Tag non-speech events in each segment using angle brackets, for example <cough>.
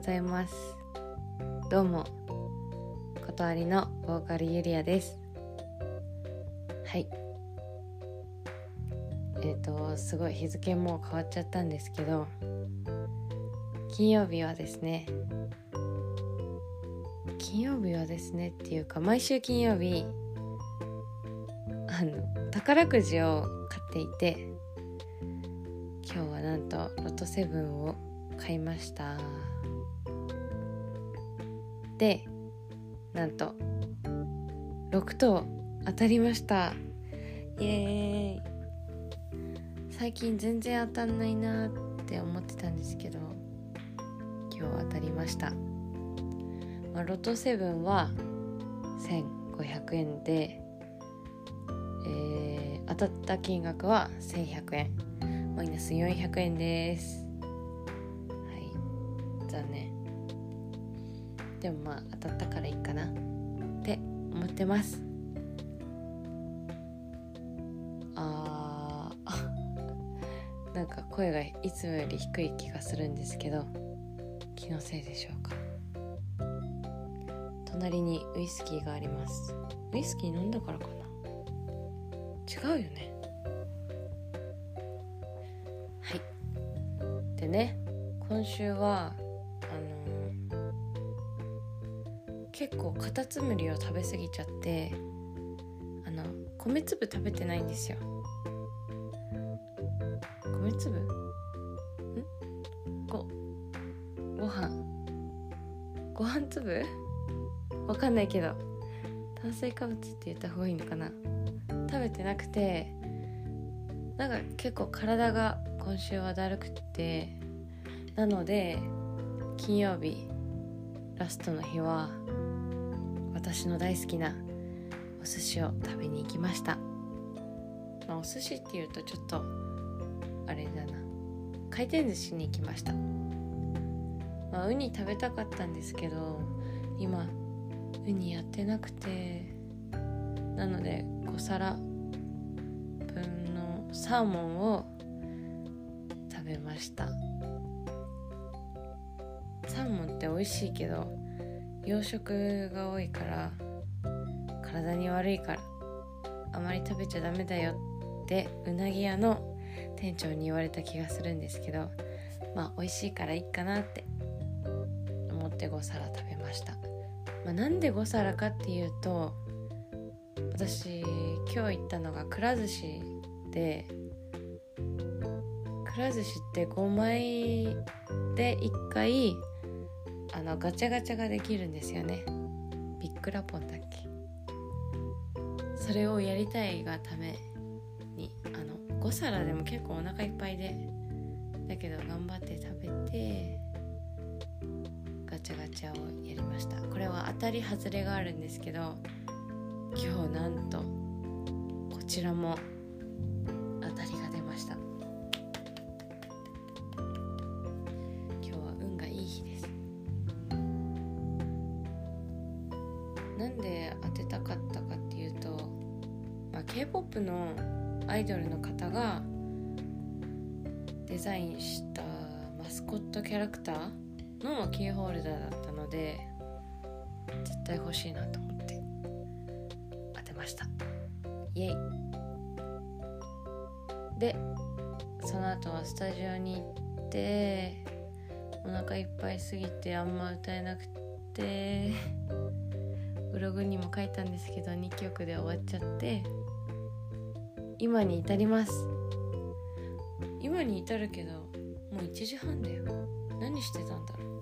ございます。どうもことりのボーカルゆりやです。はい。えっ、ー、とすごい日付も変わっちゃったんですけど金曜日はですね金曜日はですねっていうか毎週金曜日あの宝くじを買っていて今日はなんとロト7を買いました。でなんと6等当たりました。イエーイ。最近全然当たんないなって思ってたんですけど今日当たりました、まあ、ロト7は1500円で、えー、当たった金額は1100円。マイナス400円です。はい。残念。でもまあ当たったからいいかな。って思ってます。あー。<laughs> なんか声がいつもより低い気がするんですけど気のせいでしょうか。隣にウイスキーがあります。ウイスキー飲んだからかな。違うよね。はい。でね今週は結構カタツムリを食べ過ぎちゃってあの米粒食べてないんですよ。米粒？ん？ごご飯？ご飯粒？わかんないけど炭水化物って言った方がいいのかな？食べてなくてなんか結構体が今週はだるくてなので金曜日ラストの日は私の大好きなお寿司を食べに行きました、まあ、お寿司っていうとちょっとあれだな。回転寿司に行きました、まあ、ウニ食べたかったんですけど今ウニやってなくて。なので5皿分のサーモンを食べました。サーモンって美味しいけど洋食が多いから体に悪いからあまり食べちゃダメだよってうなぎ屋の店長に言われた気がするんですけどまあ美味しいからいいかなって思って5皿食べました、まあ、なんで5皿かっていうと私今日行ったのがくら寿司でくら寿司って5枚で1回あのガチャガチャができるんですよね。ビックラポンだっけ？それをやりたいがためにあの5皿でも結構お腹いっぱいでだけど頑張って食べてガチャガチャをやりました。これは当たり外れがあるんですけど今日なんとこちらもなんで当てたかったかっていうと、まあ、k p o p のアイドルの方がデザインしたマスコットキャラクターのキーホルダーだったので絶対欲しいなと思って当てました。イエイ。でその後はスタジオに行ってお腹いっぱいすぎてあんま歌えなくてブログにも書いたんですけど2曲で終わっちゃって今に至ります。今に至るけどもう1時半だよ。何してたんだろう。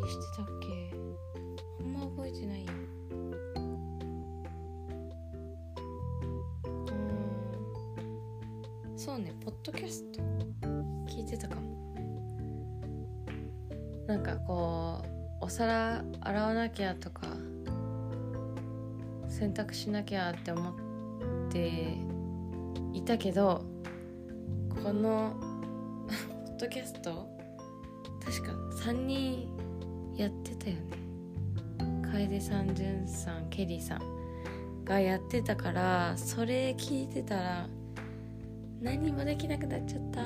何してたっけ。あんま覚えてないよ。うん。そうねポッドキャスト。聞いてたかも。なんかこうお皿洗わなきゃとか洗濯しなきゃって思っていたけどこの <laughs> ポッドキャスト確か3人やってたよね。楓さんじゅんさんケリーさんがやってたからそれ聞いてたら何もできなくなっちゃった。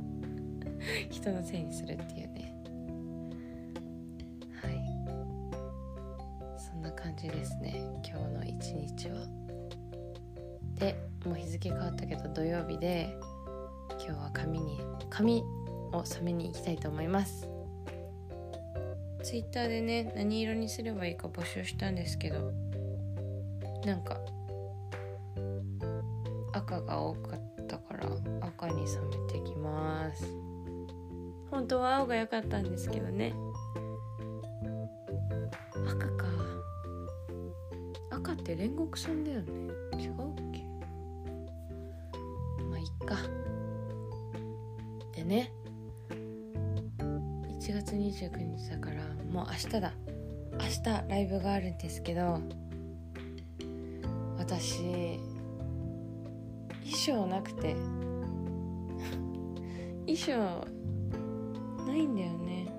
<laughs> 人のせいにするっていう感じですね。今日の一日は。でもう日付変わったけど土曜日で今日は髪に髪を染めに行きたいと思います。ツイッターでね何色にすればいいか募集したんですけどなんか赤が多かったから赤に染めてきます。本当は青が良かったんですけどね。って煉獄さんだよね。違うっけ？まあいっか。でね。1月29日だからもう明日だ。明日ライブがあるんですけど私衣装なくて <laughs> 衣装ないんだよね。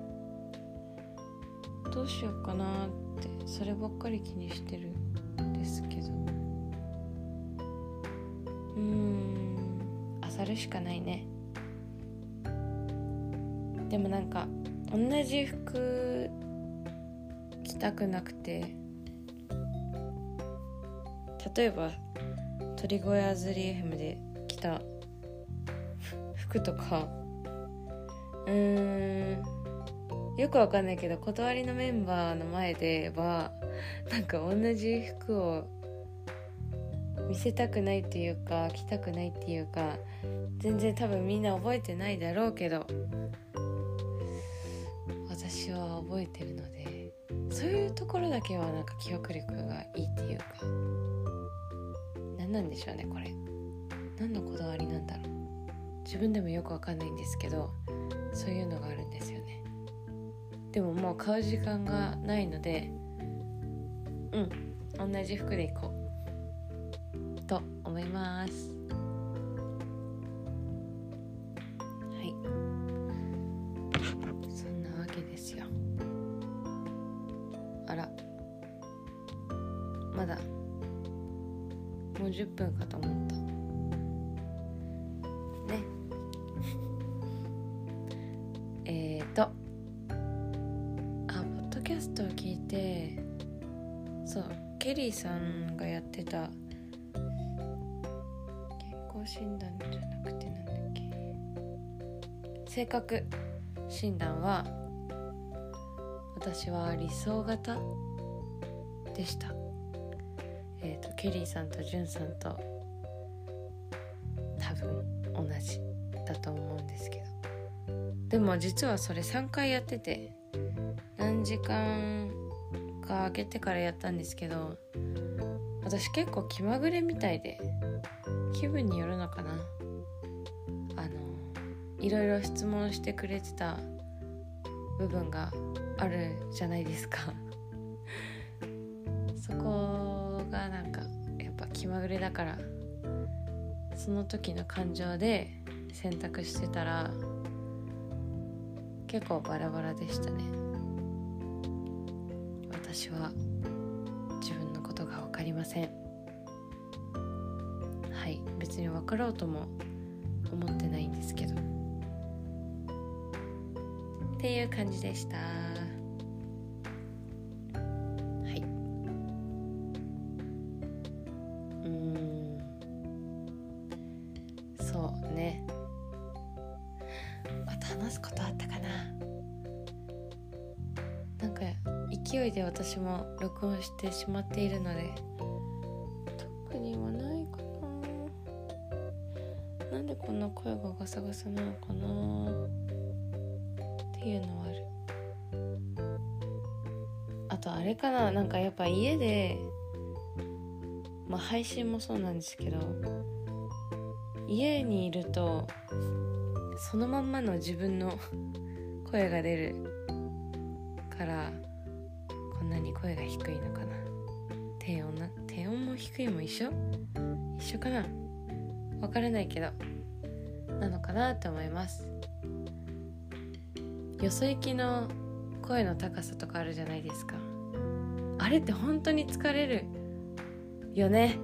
どうしようかなってそればっかり気にしてる。ですけどうーん漁るしかないね。でもなんか同じ服着たくなくて例えば鳥越アズリー FM で着た服とかうーんよくわかんないけど断りのメンバーの前ではなんか同じ服を見せたくないっていうか着たくないっていうか全然多分みんな覚えてないだろうけど私は覚えてるのでそういうところだけはなんか記憶力がいいっていうか何なんでしょうねこれ。何のこだわりなんだろう。自分でもよくわかんないんですけどそういうのがあるんですよね。でももう買う時間がないのでうん。同じ服で行こう。と思います。はい。そんなわけですよ。あら。まだ。もう10分かと思った。ね。<laughs> えーと。あポッドキャストを聞いてそうケリーさんがやってた健康診断じゃなくてなんだっけ？性格診断は私は理想型でした。えーと、ケリーさんとジュンさんと多分同じだと思うんですけど。でも実はそれ3回やってて何時間か空けてからやったんですけど私結構気まぐれみたいで気分によるのかな。あのいろいろ質問してくれてた部分があるじゃないですか。<laughs> そこがなんかやっぱ気まぐれだからその時の感情で選択してたら結構バラバラでしたね。私は自分のことが分かりません。はい。別に分かろうとも思ってないんですけど。っていう感じでした。はい。うん。そうね。また話すことあったかな。勢いで私も録音してしまっているので特にはないかな。なんでこんな声がガサガサなのかな。っていうのはある。あとあれかな。なんかやっぱ家でまあ配信もそうなんですけど家にいるとそのまんまの自分の声が出るからに声が低いのかな？低音な？低音も低いも一緒？一緒かな？わからないけど。なのかなって思います。よそ行きの声の高さとかあるじゃないですか。あれって本当に疲れるよね？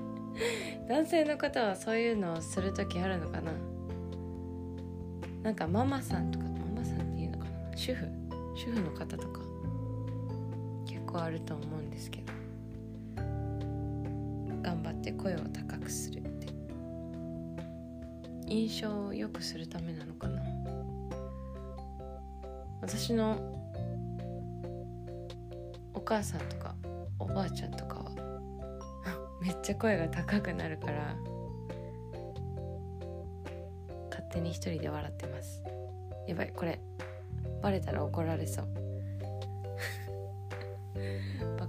<laughs> 男性の方はそういうのをする時あるのかな？なんかママさんとかママさんっていうのかな？主婦？主婦の方とか。構あると思うんですけど。頑張って声を高くするって。印象を良くするためなのかな。私のお母さんとかおばあちゃんとかは <laughs> めっちゃ声が高くなるから勝手に一人で笑ってます。やばいこれバレたら怒られそう。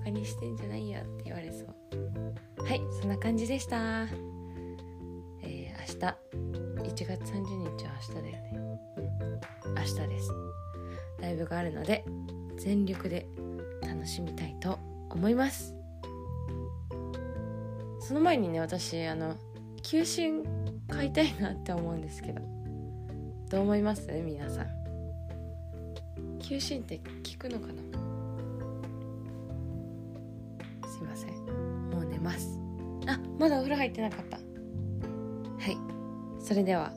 カにしてんじゃないやって言われそう。はいそんな感じでした。えー、明日。1月30日は明日だよね。明日です。ライブがあるので全力で楽しみたいと思います。その前にね私あの休診買いたいなって思うんですけど。どう思います？皆さん。休診って効くのかな？すいません。もう寝ます。あまだお風呂入ってなかった。はい。それでは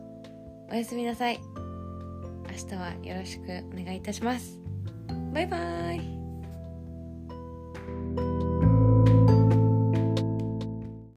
おやすみなさい。明日はよろしくお願いいたします。バイバーイ